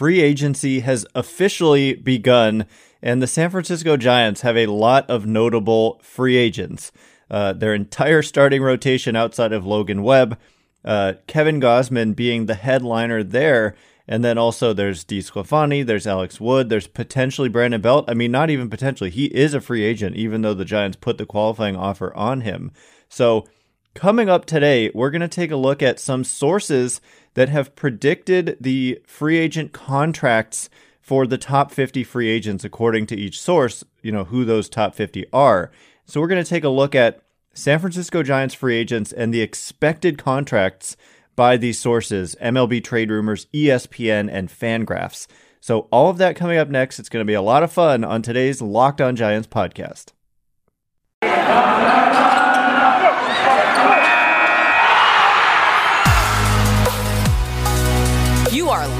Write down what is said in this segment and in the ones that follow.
free agency has officially begun, and the San Francisco Giants have a lot of notable free agents. Uh, their entire starting rotation outside of Logan Webb, uh, Kevin Gausman being the headliner there. And then also there's DeSclafani, there's Alex Wood, there's potentially Brandon Belt. I mean, not even potentially. He is a free agent, even though the Giants put the qualifying offer on him. So coming up today, we're going to take a look at some sources that have predicted the free agent contracts for the top 50 free agents according to each source, you know, who those top 50 are. So we're going to take a look at San Francisco Giants free agents and the expected contracts by these sources MLB Trade Rumors, ESPN, and Fangraphs. So, all of that coming up next. It's going to be a lot of fun on today's Locked On Giants podcast.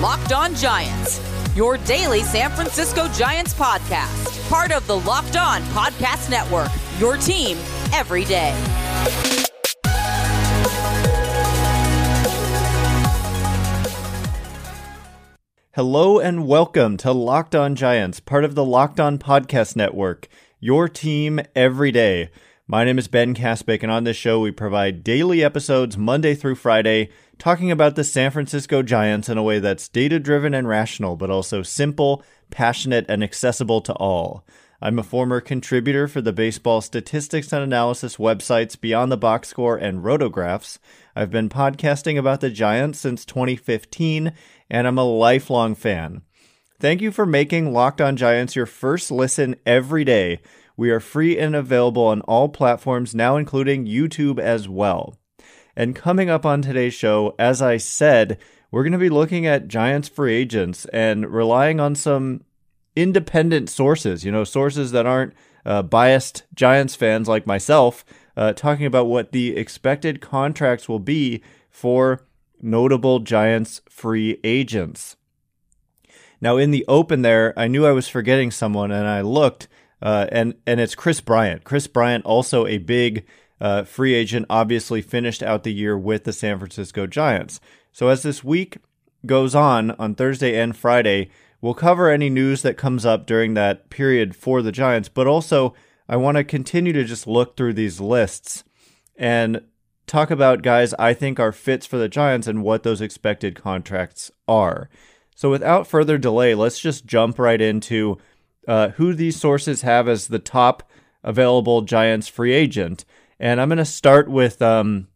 Locked On Giants, your daily San Francisco Giants podcast, part of the Locked On Podcast Network, your team every day. Hello and welcome to Locked On Giants, part of the Locked On Podcast Network, your team every day. My name is Ben Kaspick, and on this show, we provide daily episodes Monday through Friday talking about the San Francisco Giants in a way that's data driven and rational, but also simple, passionate, and accessible to all. I'm a former contributor for the baseball statistics and analysis websites Beyond the Box Score and Rotographs. I've been podcasting about the Giants since 2015, and I'm a lifelong fan. Thank you for making Locked On Giants your first listen every day we are free and available on all platforms now, including YouTube as well. And coming up on today's show, as I said, we're going to be looking at Giants free agents and relying on some independent sources, you know, sources that aren't uh, biased Giants fans like myself, uh, talking about what the expected contracts will be for notable Giants free agents. Now, in the open there, I knew I was forgetting someone and I looked uh, and and it's Kris Bryant. Kris Bryant, also a big uh, free agent, obviously finished out the year with the San Francisco Giants. So as this week goes on on Thursday and Friday, we'll cover any news that comes up during that period for the Giants. But also, I want to continue to just look through these lists and talk about guys I think are fits for the Giants and what those expected contracts are. So without further delay, let's just jump right into uh, who these sources have as the top available Giants free agent. And I'm going to start with um,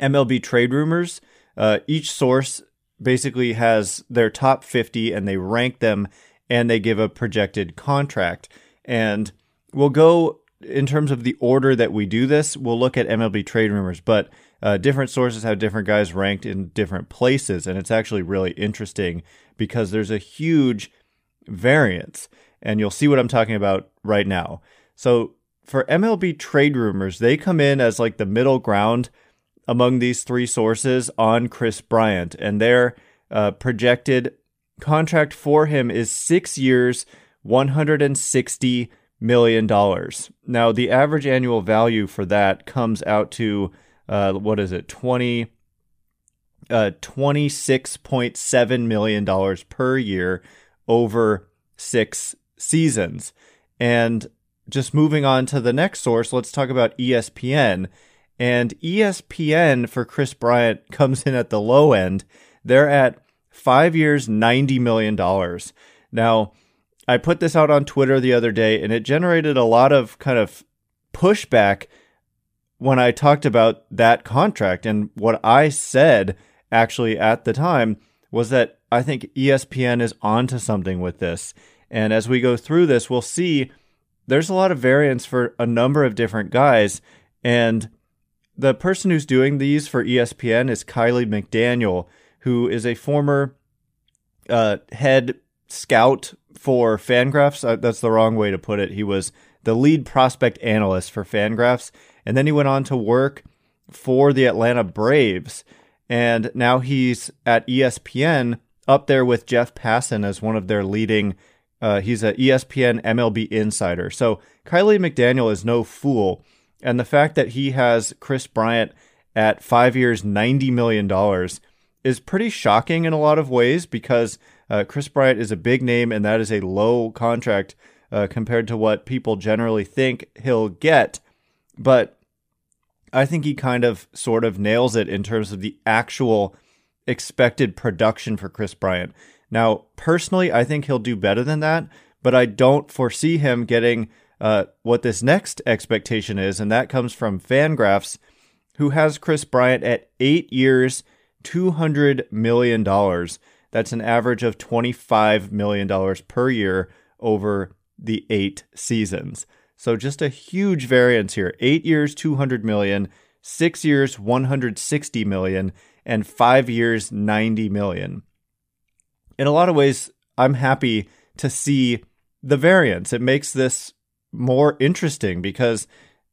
MLB trade rumors. Uh, each source basically has their top 50 and they rank them and they give a projected contract. And we'll go in terms of the order that we do this, we'll look at MLB trade rumors, but uh, different sources have different guys ranked in different places. And it's actually really interesting because there's a huge variance and you'll see what I'm talking about right now. So for MLB trade rumors, they come in as like the middle ground among these three sources on Kris Bryant, and their uh, projected contract for him is six years, $160 million. Now, the average annual value for that comes out to, uh, what is it, 20, uh, $26.7 million per year over six seasons. And just moving on to the next source, let's talk about ESPN. And ESPN for Kris Bryant comes in at the low end. They're at five years, $90 million. Now, I put this out on Twitter the other day, and it generated a lot of kind of pushback when I talked about that contract. And what I said actually at the time was that I think ESPN is onto something with this. And as we go through this, we'll see there's a lot of variance for a number of different guys. And the person who's doing these for ESPN is Kiley McDaniel, who is a former uh, head scout for Fangraphs. Uh, that's the wrong way to put it. He was the lead prospect analyst for Fangraphs. And then he went on to work for the Atlanta Braves. And now he's at ESPN up there with Jeff Passan as one of their leading uh, he's an ESPN MLB insider. So Kiley McDaniel is no fool. And the fact that he has Kris Bryant at five years, $90 million is pretty shocking in a lot of ways because uh, Kris Bryant is a big name and that is a low contract uh, compared to what people generally think he'll get. But I think he kind of sort of nails it in terms of the actual expected production for Kris Bryant. Now, personally, I think he'll do better than that, but I don't foresee him getting uh, what this next expectation is, and that comes from Fangraphs, who has Kris Bryant at eight years, $200 million. That's an average of $25 million per year over the eight seasons. So just a huge variance here. Eight years, 200 million, six years, 160 million, and five years, 90 million. In a lot of ways, I'm happy to see the variance. It makes this more interesting because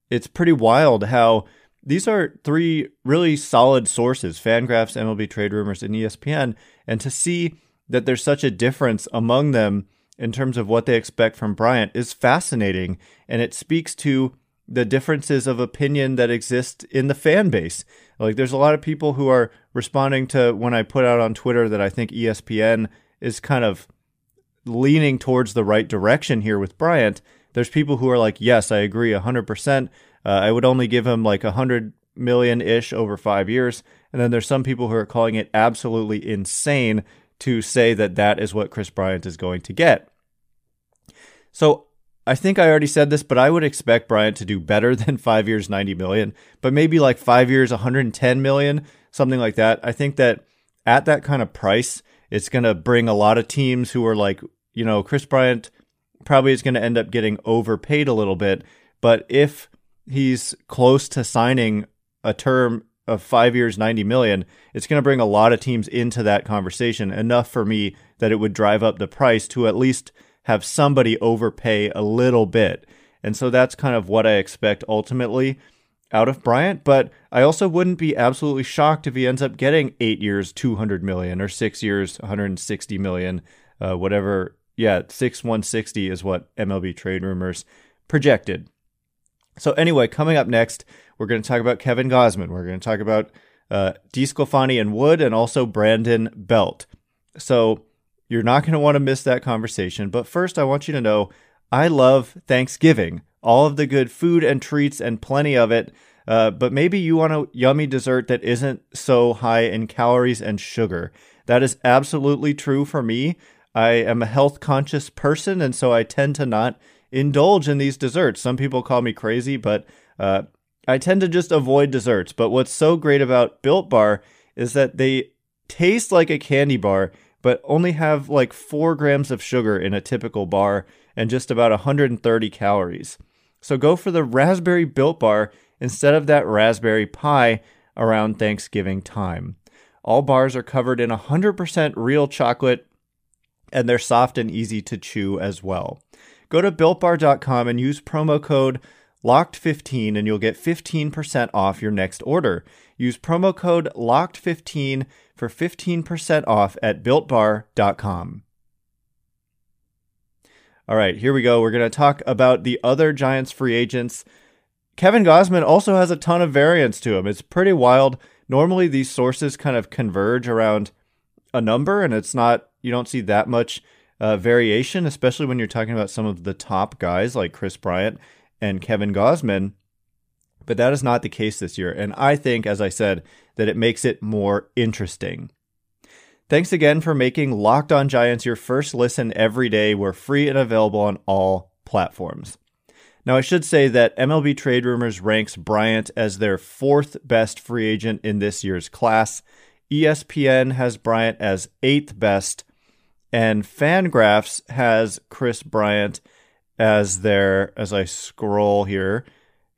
it's pretty wild how these are three really solid sources Fangraphs, MLB Trade Rumors, and ESPN. And to see that there's such a difference among them in terms of what they expect from Bryant is fascinating. And it speaks to the differences of opinion that exist in the fan base. Like, there's a lot of people who are responding to when I put out on Twitter that I think ESPN is kind of leaning towards the right direction here with Bryant. There's people who are like, yes, I agree 100%. Uh, I would only give him like 100 million ish over five years. And then there's some people who are calling it absolutely insane to say that that is what Kris Bryant is going to get. So I think I already said this, but I would expect Bryant to do better than five years, 90 million, but maybe like five years, 110 million, something like that. I think that at that kind of price, it's going to bring a lot of teams who are like, you know, Kris Bryant probably is going to end up getting overpaid a little bit. But if he's close to signing a term of five years, 90 million, it's going to bring a lot of teams into that conversation, enough for me that it would drive up the price to at least have somebody overpay a little bit. And so that's kind of what I expect ultimately out of Bryant. But I also wouldn't be absolutely shocked if he ends up getting eight years, 200 million, or six years, 160 million, uh, whatever. Yeah, six 160 is what MLB trade rumors projected. So anyway, coming up next, we're going to talk about Kevin Gausman. We're going to talk about uh, DeSclafani and Wood, and also Brandon Belt. So you're not going to want to miss that conversation. But first, I want you to know I love Thanksgiving. All of the good food and treats, and plenty of it. Uh, but maybe you want a yummy dessert that isn't so high in calories and sugar. That is absolutely true for me. I am a health conscious person, and so I tend to not indulge in these desserts. Some people call me crazy, but uh, I tend to just avoid desserts. But what's so great about Built Bar is that they taste like a candy bar, but only have like four grams of sugar in a typical bar and just about 130 calories. So go for the raspberry Built Bar instead of that raspberry pie around Thanksgiving time. All bars are covered in 100% real chocolate and they're soft and easy to chew as well. Go to builtbar.com and use promo code locked15 and you'll get 15% off your next order. Use promo code locked15 for 15% off at builtbar.com. All right, here we go. We're going to talk about the other Giants free agents. Kevin Gausman also has a ton of variance to him. It's pretty wild. Normally, these sources kind of converge around a number, and it's not, you don't see that much uh, variation, especially when you're talking about some of the top guys like Kris Bryant and Kevin Gausman. But that is not the case this year. And I think, as I said, that it makes it more interesting. Thanks again for making Locked On Giants your first listen every day. We're free and available on all platforms. Now, I should say that MLB Trade Rumors ranks Bryant as their fourth best free agent in this year's class. ESPN has Bryant as eighth best, and Fangraphs has Kris Bryant as their as I scroll here,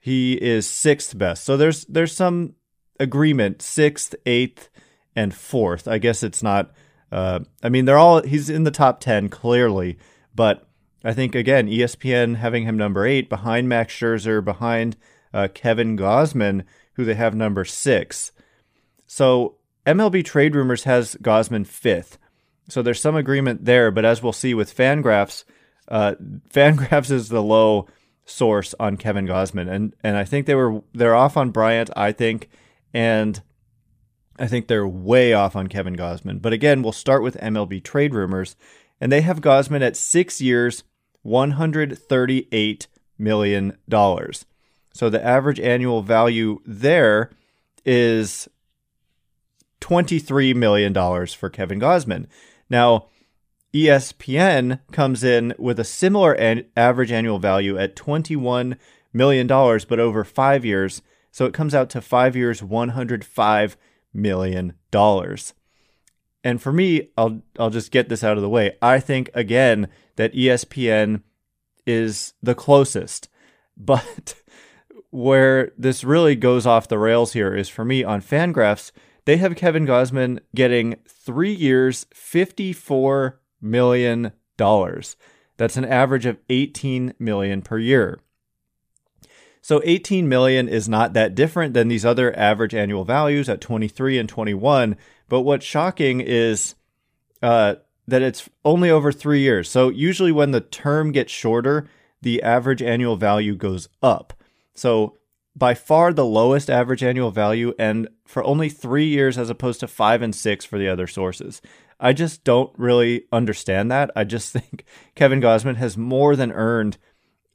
he is sixth best. So there's there's some agreement, sixth, eighth, and fourth. I guess it's not uh, I mean they're all he's in the top ten clearly, but I think again ESPN having him number eight behind Max Scherzer, behind uh, Kevin Gausman, who they have number six. So MLB Trade Rumors has Gausman fifth. So there's some agreement there, but as we'll see with Fangraphs, uh, Fangraphs is the low source on Kevin Gausman, and and I think they were they're off on Bryant. I think, and I think they're way off on Kevin Gausman. But again, we'll start with MLB trade rumors, and they have Gausman at six years, $138 million. So the average annual value there is $23 million for Kevin Gausman. Now, ESPN comes in with a similar an- average annual value at $21 million, but over five years. So it comes out to five years, $105 million. And for me, I'll I'll just get this out of the way. I think again that ESPN is the closest. But where this really goes off the rails here is for me on Fangraphs, they have Kevin Gausman getting three years, $54 million. dollars. That's an average of 18 million per year. So 18 million is not that different than these other average annual values at 23 and 21. But what's shocking is uh, that it's only over three years. So usually when the term gets shorter, the average annual value goes up. So by far the lowest average annual value and for only three years as opposed to five and six for the other sources. I just don't really understand that. I just think Kevin Gausman has more than earned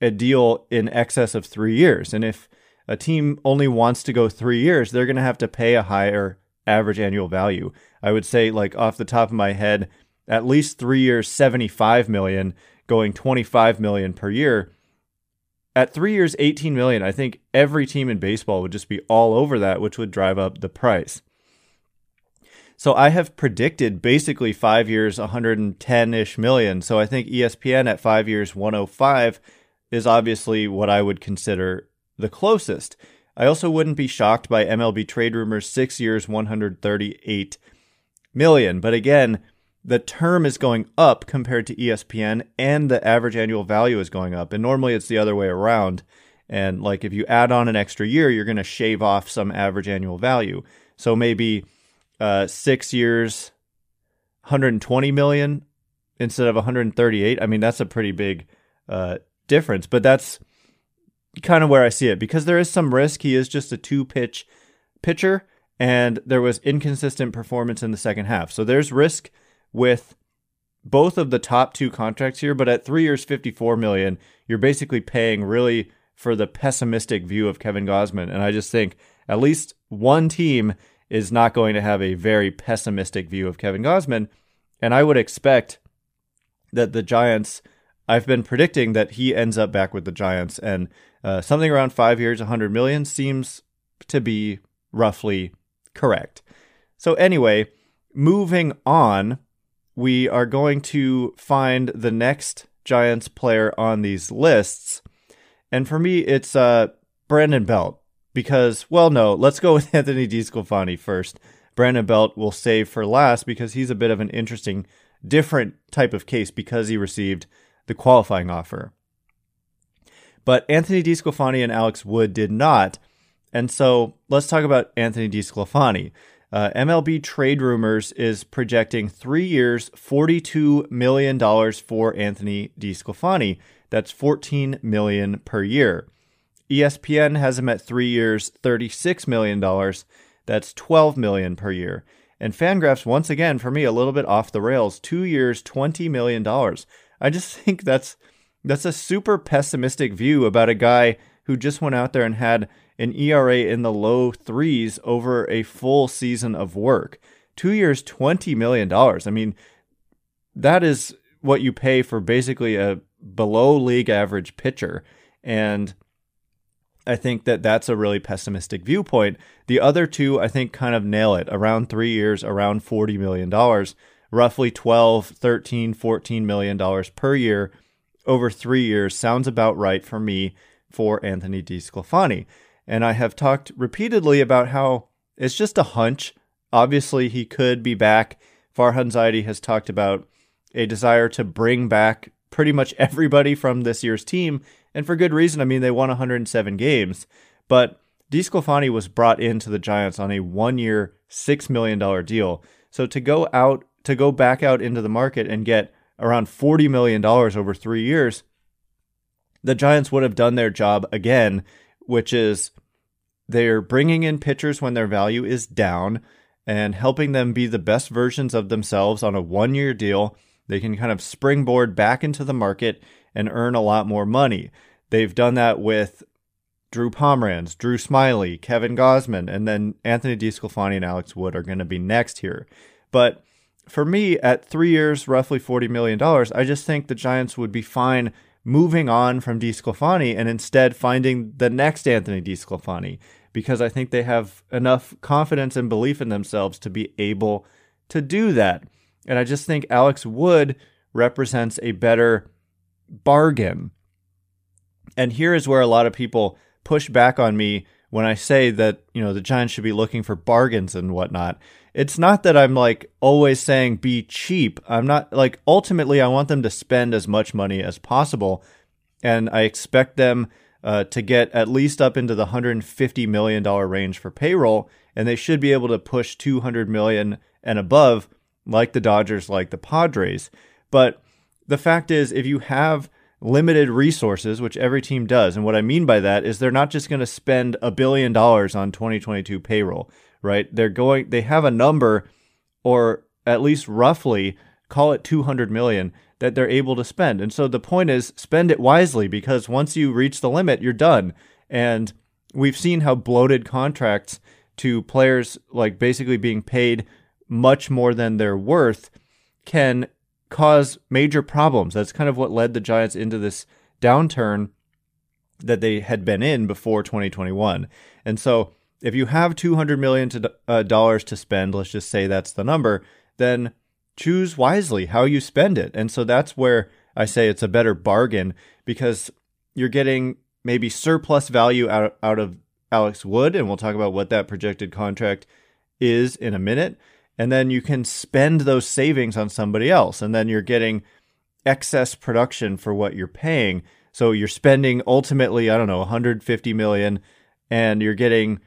a deal in excess of three years. And if a team only wants to go three years, they're going to have to pay a higher average annual value. I would say, like off the top of my head, at least three years, 75 million, going 25 million per year. At three years, 18 million, I think every team in baseball would just be all over that, which would drive up the price. So I have predicted basically five years, 110 ish million. So I think ESPN at five years, 105 is obviously what I would consider the closest. I also wouldn't be shocked by MLB trade rumors six years, 138 million. But again, the term is going up compared to ESPN and the average annual value is going up. And normally it's the other way around. And like if you add on an extra year, you're going to shave off some average annual value. So maybe uh, six years, 120 million instead of 138. I mean, that's a pretty big uh, difference, but that's kind of where I see it because there is some risk. He is just a two pitch pitcher, and there was inconsistent performance in the second half. So there's risk with both of the top two contracts here, but at three years, 54 million, you're basically paying really for the pessimistic view of Kevin Gausman. And I just think at least one team is not going to have a very pessimistic view of Kevin Gausman. And I would expect that the Giants, I've been predicting that he ends up back with the Giants. And uh, something around five years, 100 million seems to be roughly correct. So, anyway, moving on we are going to find the next Giants player on these lists. And for me, it's uh, Brandon Belt because, well, no, let's go with Anthony DeSclafani first. Brandon Belt will save for last because he's a bit of an interesting, different type of case because he received the qualifying offer. But Anthony DeSclafani and Alex Wood did not. And so let's talk about Anthony DeSclafani. Uh, MLB Trade Rumors is projecting three years, $42 million for Anthony DeSclafani. That's 14 million per year. ESPN has him at three years, $36 million. That's 12 million per year. And Fangraphs, once again, for me, a little bit off the rails. Two years, $20 million. I just think that's that's a super pessimistic view about a guy who just went out there and had an ERA in the low threes over a full season of work. Two years, $20 million. I mean, that is what you pay for basically a below league average pitcher. And I think that that's a really pessimistic viewpoint. The other two, I think, kind of nail it around three years, around $40 million, roughly 12, 13, 14 million dollars per year over three years sounds about right for me for Anthony DeSclafani. And I have talked repeatedly about how it's just a hunch. Obviously, he could be back. Farhan Zaidi has talked about a desire to bring back pretty much everybody from this year's team, and for good reason. I mean, they won 107 games, but DeSclafani was brought into the Giants on a one-year, six million dollar deal. So to go out, to go back out into the market and get around 40 million dollars over three years, the Giants would have done their job again which is they're bringing in pitchers when their value is down. and helping them be the best versions of themselves on a one year deal. They can kind of springboard back into the market and earn a lot more money. They've done that with Drew Pomeranz, Drew Smyly, Kevin Gausman, and then Anthony DeSclafani and Alex Wood are going to be next here. But for me, at three years, roughly $40 million, I just think the Giants would be fine moving on from DeSclafani and instead finding the next Anthony DeSclafani because I think they have enough confidence and belief in themselves to be able to do that. And I just think Alex Wood represents a better bargain. And here is where a lot of people push back on me when I say that, you know, the Giants should be looking for bargains and whatnot. It's not that I'm like always saying be cheap. I'm not like ultimately I want them to spend as much money as possible. And I expect them uh, to get at least up into the $150 million range for payroll. And they should be able to push 200 million and above, like the Dodgers, like the Padres. But the fact is, if you have limited resources, which every team does. And what I mean by that is they're not just going to spend a billion dollars on 2022 payroll, right? They're going, they have a number or at least roughly call it 200 million that they're able to spend. And so the point is spend it wisely because once you reach the limit, you're done. And we've seen how bloated contracts to players like basically being paid much more than they're worth can cause major problems. That's kind of what led the Giants into this downturn that they had been in before 2021. And so, if you have 200 million to, uh, dollars to spend, let's just say that's the number, then choose wisely how you spend it. And so that's where I say it's a better bargain because you're getting maybe surplus value out out of Alex Wood and we'll talk about what that projected contract is in a minute and then you can spend those savings on somebody else and then you're getting excess production for what you're paying so you're spending ultimately i don't know 150 million and you're getting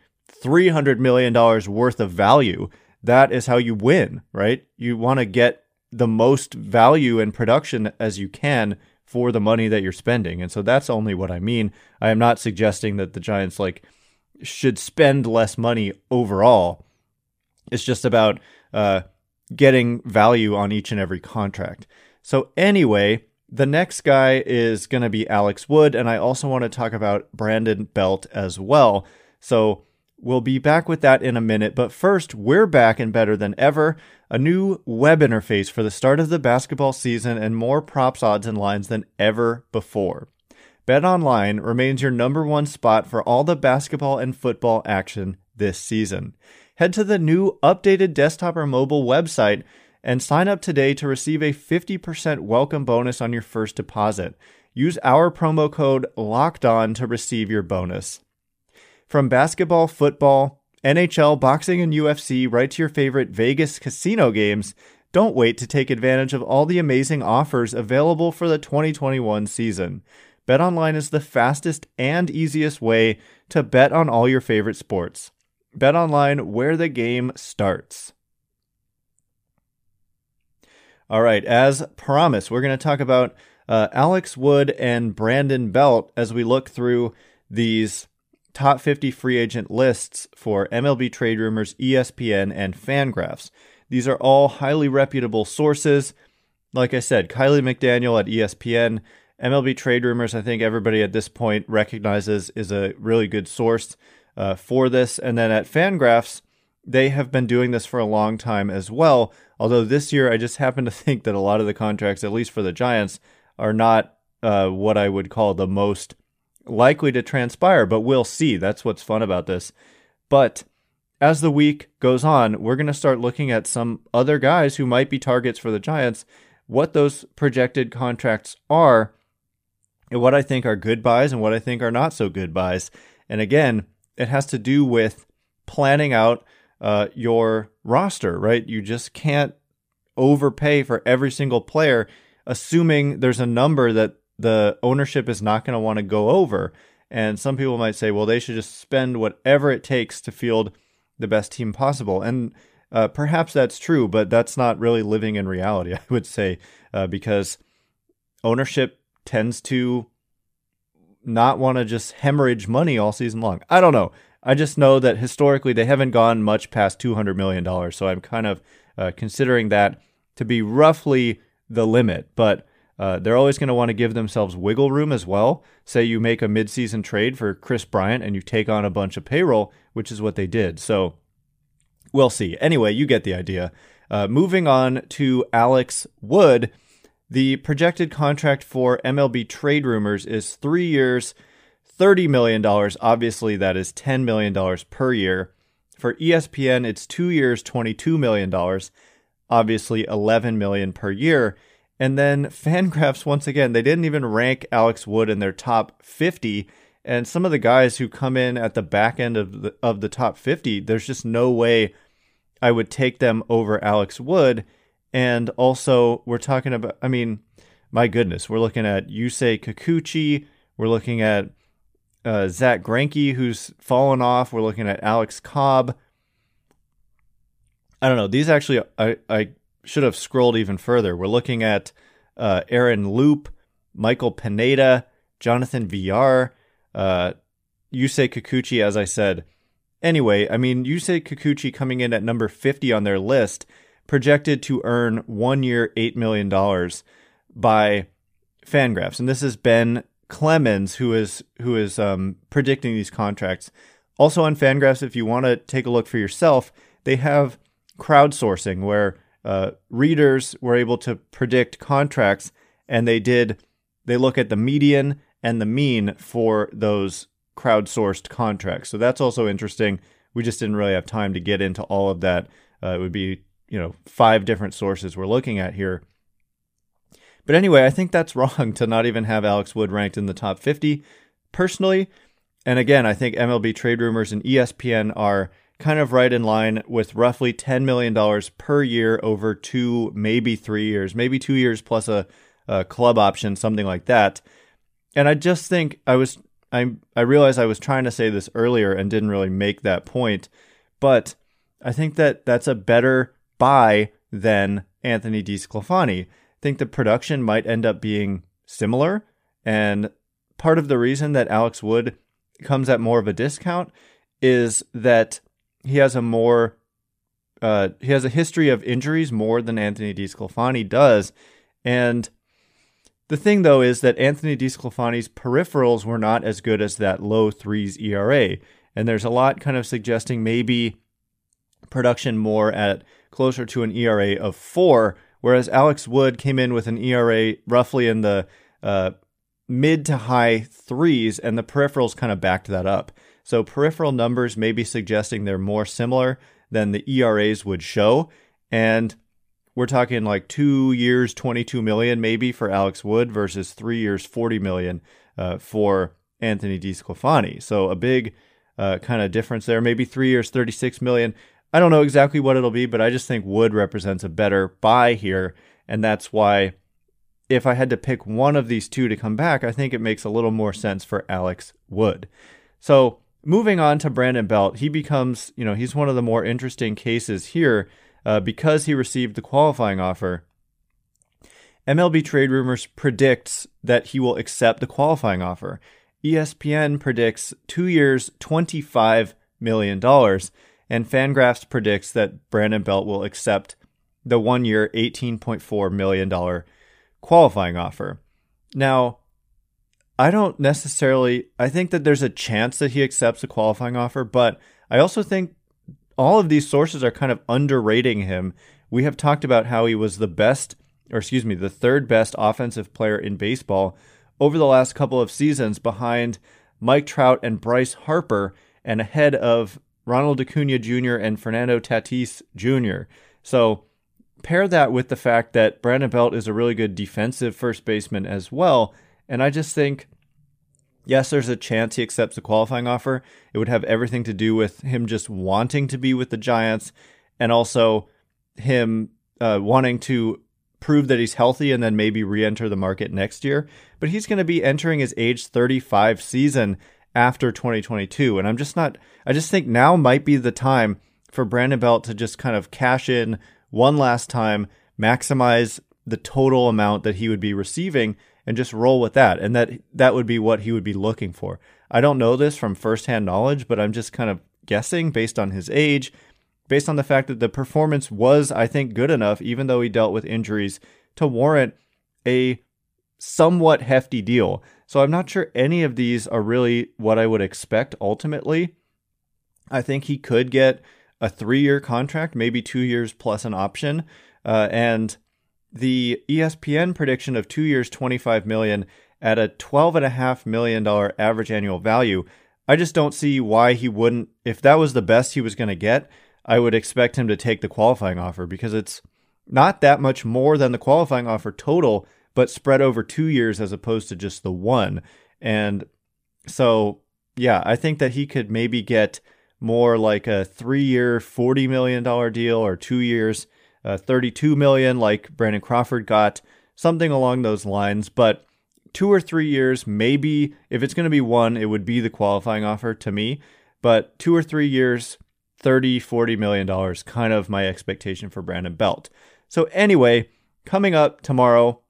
300 million dollars worth of value. That is how you win right? You want to get the most value and production as you can for the money that you're spending. And so that's only what i mean. I am not suggesting that the giants like should spend less money overall. It's just about uh, getting value on each and every contract. So, anyway, the next guy is going to be Alex Wood, and I also want to talk about Brandon Belt as well. So, we'll be back with that in a minute. But first, we're back and better than ever. A new web interface for the start of the basketball season and more props, odds, and lines than ever before. BetOnline remains your number one spot for all the basketball and football action this season head to the new updated desktop or mobile website and sign up today to receive a 50% welcome bonus on your first deposit. Use our promo code LOCKED ON to receive your bonus. From basketball, football, NHL, boxing, and UFC, right to your favorite Vegas casino games, don't wait to take advantage of all the amazing offers available for the 2021 season. BetOnline is the fastest and easiest way to bet on all your favorite sports. Bet online where the game starts. All right, as promised, we're going to talk about uh, Alex Wood and Brandon Belt as we look through these top 50 free agent lists for MLB Trade Rumors, ESPN, and Fangraphs. These are all highly reputable sources. Like I said, Kiley McDaniel at ESPN, MLB Trade Rumors, I think everybody at this point recognizes is a really good source uh, for this. And then at Fangraphs, they have been doing this for a long time as well. Although this year, I just happen to think that a lot of the contracts, at least for the Giants, are not uh, what I would call the most likely to transpire. But we'll see. That's what's fun about this. But as the week goes on, we're going to start looking at some other guys who might be targets for the Giants, what those projected contracts are, and what I think are good buys and what I think are not so good buys. And again, it has to do with planning out uh, your roster, right? You just can't overpay for every single player, assuming there's a number that the ownership is not going to want to go over. And some people might say, well, they should just spend whatever it takes to field the best team possible. And uh, perhaps that's true, but that's not really living in reality, I would say, uh, because ownership tends to not want to just hemorrhage money all season long. I don't know. I just know that historically they haven't gone much past $200 million. So I'm kind of uh, considering that to be roughly the limit. But uh, they're always going to want to give themselves wiggle room as well. Say you make a midseason trade for Kris Bryant and you take on a bunch of payroll, which is what they did. So we'll see. Anyway, you get the idea. Uh, moving on to Alex Wood. The projected contract for MLB trade rumors is three years, $30 million. Obviously, that is $10 million per year. For ESPN, it's two years, $22 million. Obviously, 11 million per year. And then Fangraphs, once again, they didn't even rank Alex Wood in their top 50. And some of the guys who come in at the back end of the, of the top 50, there's just no way I would take them over Alex Wood. And also, we're talking about, I mean, my goodness, we're looking at Yusei Kikuchi. We're looking at uh, Zack Greinke, who's fallen off. We're looking at Alex Cobb. I don't know. These actually, I, I should have scrolled even further. We're looking at uh, Aaron Loup, Michael Pineda, Jonathan Villar, uh, Yusei Kikuchi, as I said. Anyway, I mean, Yusei Kikuchi coming in at number 50 on their list, projected to earn one year, $8 million by Fangraphs. And this is Ben Clemens, who is, who is um, predicting these contracts. Also on Fangraphs, if you want to take a look for yourself, they have crowdsourcing where uh, readers were able to predict contracts, and they did. They look at the median and the mean for those crowdsourced contracts. So that's also interesting. We just didn't really have time to get into all of that. Uh, it would be you know five different sources we're looking at here. But anyway, I think that's wrong to not even have Alex Wood ranked in the top 50 personally. And again, I think MLB trade rumors and ESPN are kind of right in line with roughly $10 million per year over two, maybe three years, maybe two years plus a, a club option, something like that. And I just think I was, I, I realized I was trying to say this earlier and didn't really make that point, but I think that that's a better buy than Anthony DeSclafani. I think the production might end up being similar. And part of the reason that Alex Wood comes at more of a discount is that he has a more uh, he has a history of injuries more than Anthony DeSclafani does, and the thing though is that Anthony DeSclafani's peripherals were not as good as that low threes ERA, and there's a lot kind of suggesting maybe production more at closer to an ERA of four, whereas Alex Wood came in with an ERA roughly in the uh, mid to high threes, and the peripherals kind of backed that up. So peripheral numbers may be suggesting they're more similar than the ERAs would show. And we're talking like two years, 22 million maybe for Alex Wood versus three years, 40 million uh, for Anthony DeSclafani. So a big uh, kind of difference there. Maybe three years, 36 million. I don't know exactly what it'll be, but I just think Wood represents a better buy here. And that's why if I had to pick one of these two to come back, I think it makes a little more sense for Alex Wood. So moving on to Brandon Belt, he becomes, you know, he's one of the more interesting cases here uh, because he received the qualifying offer. MLB Trade Rumors predicts that he will accept the qualifying offer. ESPN predicts two years, $25 million, and Fangraphs predicts that Brandon Belt will accept the one year, $18.4 million qualifying offer. Now, I don't necessarily. I think that there's a chance that he accepts a qualifying offer, but I also think all of these sources are kind of underrating him. We have talked about how he was the best, or excuse me, the third best offensive player in baseball over the last couple of seasons behind Mike Trout and Bryce Harper and ahead of Ronald Acuna Jr. and Fernando Tatis Jr. So pair that with the fact that Brandon Belt is a really good defensive first baseman as well. And I just think, yes, there's a chance he accepts a qualifying offer. It would have everything to do with him just wanting to be with the Giants and also him uh, wanting to prove that he's healthy and then maybe re enter the market next year. But he's going to be entering his age 35 season after 2022. And I'm just not, I just think now might be the time for Brandon Belt to just kind of cash in one last time, maximize the total amount that he would be receiving, and just roll with that. And that that would be what he would be looking for. I don't know this from firsthand knowledge, but I'm just kind of guessing based on his age, based on the fact that the performance was, I think, good enough, even though he dealt with injuries, to warrant a somewhat hefty deal. So I'm not sure any of these are really what I would expect ultimately. I think he could get a three year contract, maybe two years plus an option. Uh, and the ESPN prediction of two years, 25 million at a $12.5 million average annual value. I just don't see why he wouldn't. If that was the best he was going to get, I would expect him to take the qualifying offer because it's not that much more than the qualifying offer total, but spread over two years as opposed to just the one. And so, yeah, I think that he could maybe get more like a three year, $40 million deal or two years, uh, 32 million like Brandon Crawford got, something along those lines. But two or three years, maybe if it's going to be one, it would be the qualifying offer to me. But two or three years, 30, 40 million dollars, kind of my expectation for Brandon Belt. So anyway, coming up tomorrow,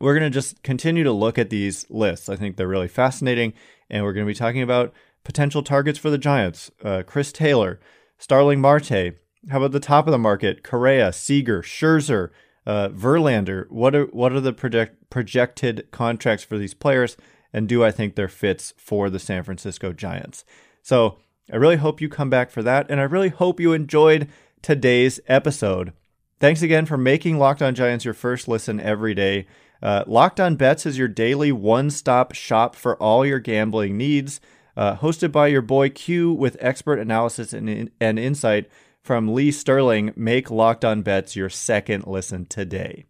we're going to just continue to look at these lists. I think they're really fascinating. And we're going to be talking about potential targets for the Giants uh, Chris Taylor, Starling Marte. How about the top of the market? Correa, Seager, Scherzer, uh, Verlander. What are what are the project, projected contracts for these players? And do I think they're fits for the San Francisco Giants? So I really hope you come back for that. And I really hope you enjoyed today's episode. Thanks again for making Locked On Giants your first listen every day. Uh, Locked On Bets is your daily one stop shop for all your gambling needs. Uh, hosted by your boy Q with expert analysis and, and insight from Lee Sterling. Make Locked On Bets your second listen today.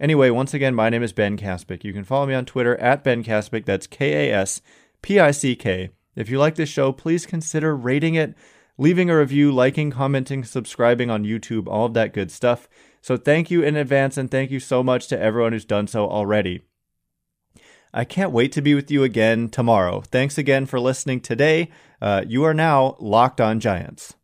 Anyway, once again, my name is Ben Kaspick. You can follow me on Twitter at Ben Kaspick. That's K A S P I C K. If you like this show, please consider rating it, leaving a review, liking, commenting, subscribing on YouTube, all of that good stuff. So thank you in advance and thank you so much to everyone who's done so already. I can't wait to be with you again tomorrow. Thanks again for listening today. Uh, you are now locked on Giants.